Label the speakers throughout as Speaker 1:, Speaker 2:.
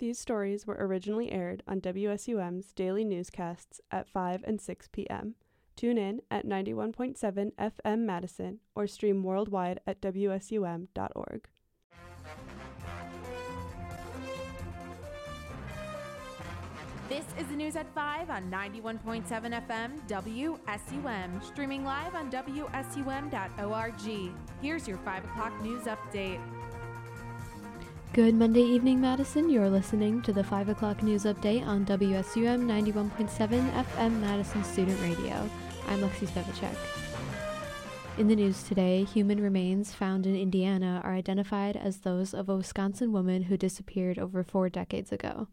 Speaker 1: These stories were originally aired on WSUM's daily newscasts at 5 and 6 p.m. Tune in at 91.7 FM Madison or stream worldwide at WSUM.org.
Speaker 2: This is the news at 5 on 91.7 FM WSUM, streaming live on WSUM.org. Here's your 5 o'clock news update.
Speaker 3: Good Monday evening, Madison. You're listening to the 5 o'clock news update on WSUM 91.7 FM Madison Student Radio. I'm Lexi Spevacek. In the news today, human remains found in Indiana are identified as those of a Wisconsin woman who disappeared over four decades ago.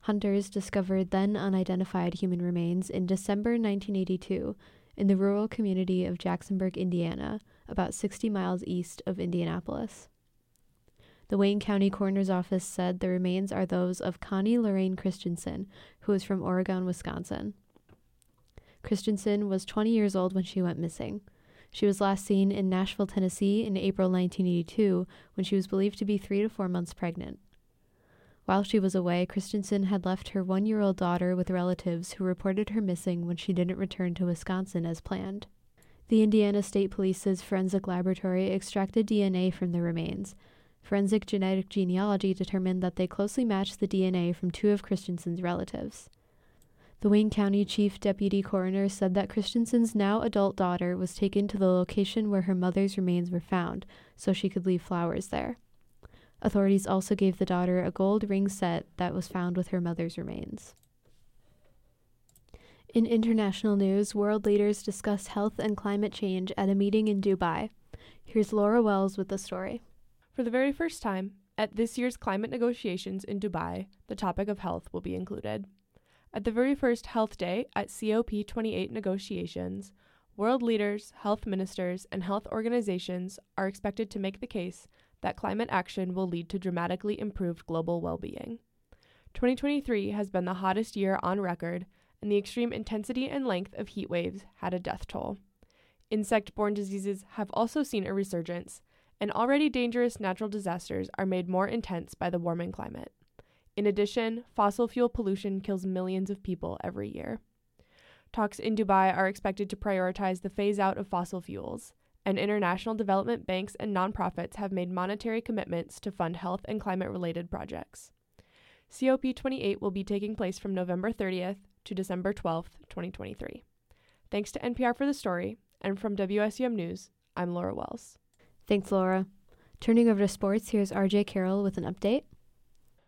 Speaker 3: Hunters discovered then unidentified human remains in December 1982 in the rural community of Jacksonburg, Indiana, about 60 miles east of Indianapolis. The Wayne County Coroner's Office said the remains are those of Connie Lorraine Christensen, who is from Oregon, Wisconsin. Christensen was 20 years old when she went missing. She was last seen in Nashville, Tennessee in April 1982 when she was believed to be three to four months pregnant. While she was away, Christensen had left her one year old daughter with relatives who reported her missing when she didn't return to Wisconsin as planned. The Indiana State Police's forensic laboratory extracted DNA from the remains. Forensic genetic genealogy determined that they closely matched the DNA from two of Christensen's relatives. The Wayne County Chief Deputy Coroner said that Christensen's now adult daughter was taken to the location where her mother's remains were found so she could leave flowers there. Authorities also gave the daughter a gold ring set that was found with her mother's remains. In international news, world leaders discuss health and climate change at a meeting in Dubai. Here's Laura Wells with the story.
Speaker 1: For the very first time, at this year's climate negotiations in Dubai, the topic of health will be included. At the very first Health Day at COP28 negotiations, world leaders, health ministers, and health organizations are expected to make the case that climate action will lead to dramatically improved global well being. 2023 has been the hottest year on record, and the extreme intensity and length of heat waves had a death toll. Insect borne diseases have also seen a resurgence, and already dangerous natural disasters are made more intense by the warming climate. In addition, fossil fuel pollution kills millions of people every year. Talks in Dubai are expected to prioritize the phase out of fossil fuels, and international development banks and nonprofits have made monetary commitments to fund health and climate related projects. COP28 will be taking place from November 30th to December 12th, 2023. Thanks to NPR for the story, and from WSUM News, I'm Laura Wells.
Speaker 3: Thanks, Laura. Turning over to sports, here's RJ Carroll with an update.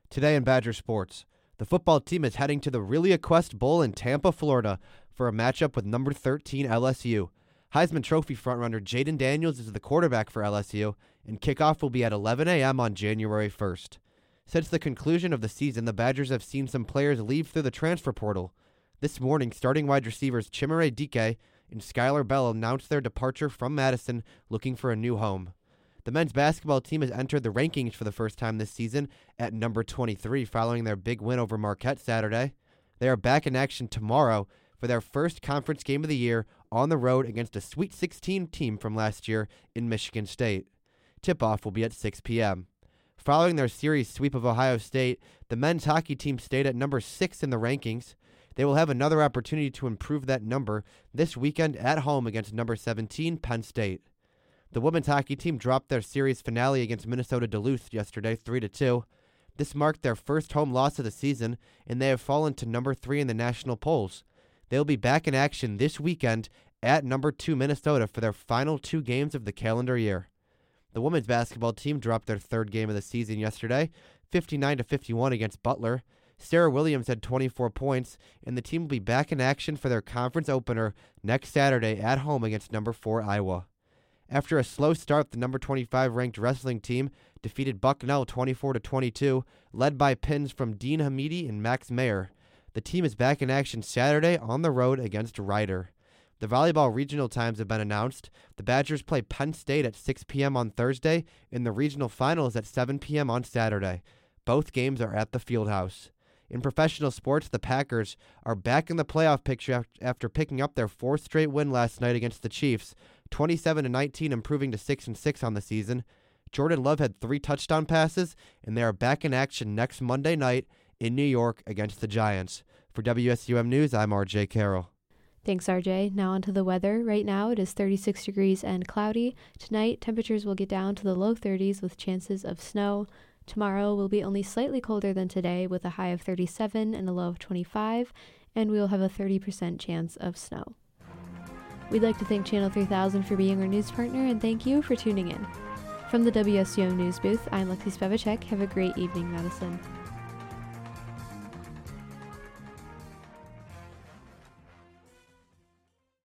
Speaker 4: Today in Badger Sports, the football team is heading to the ReliaQuest Bowl in Tampa, Florida for a matchup with number 13 LSU. Heisman Trophy frontrunner Jayden Daniels is the quarterback for LSU, and kickoff will be at 11 a.m. on January 1st. Since the conclusion of the season, the Badgers have seen some players leave through the transfer portal. This morning, starting wide receivers Chimere Dike and Skyler Bell announced their departure from Madison looking for a new home. The men's basketball team has entered the rankings for the first time this season at number 23 following their big win over Marquette Saturday. They are back in action tomorrow for their first conference game of the year on the road against a Sweet 16 team from last year in Michigan State. Tip off will be at 6 p.m. Following their series sweep of Ohio State, the men's hockey team stayed at number 6 in the rankings. They will have another opportunity to improve that number this weekend at home against number 17 Penn State. The women's hockey team dropped their series finale against Minnesota Duluth yesterday 3 2. This marked their first home loss of the season, and they have fallen to number 3 in the national polls. They'll be back in action this weekend at number 2 Minnesota for their final two games of the calendar year. The women's basketball team dropped their third game of the season yesterday, 59 to 51 against Butler. Serah Williams had 24 points, and the team will be back in action for their conference opener next Saturday at home against number 4 Iowa. After a slow start, the number 25 ranked wrestling team defeated Bucknell 24 to 22, led by pins from Dean Hamiti and Max Mayer. The team is back in action Saturday on the road against Rider. The volleyball regional times have been announced. The Badgers play Penn State at 6 p.m. on Thursday, and the regional finals at 7 p.m. on Saturday. Both games are at the Fieldhouse. In professional sports, the Packers are back in the playoff picture after picking up their fourth straight win last night against the Chiefs, 27 to 19, improving to 6 and 6 on the season. Jordan Love had three touchdown passes, and they are back in action next Monday night in New York against the Giants. For WSUM News, I'm RJ Carroll.
Speaker 3: Thanks, RJ. Now onto the weather. Right now it is 36 degrees and cloudy. Tonight, temperatures will get down to the low 30s with chances of snow. Tomorrow will be only slightly colder than today with a high of 37 and a low of 25, and we will have a 30% chance of snow. We'd like to thank Channel 3000 for being our news partner and thank you for tuning in. From the WSUM News booth, I'm Lexi Spevacek. Have a great evening, Madison.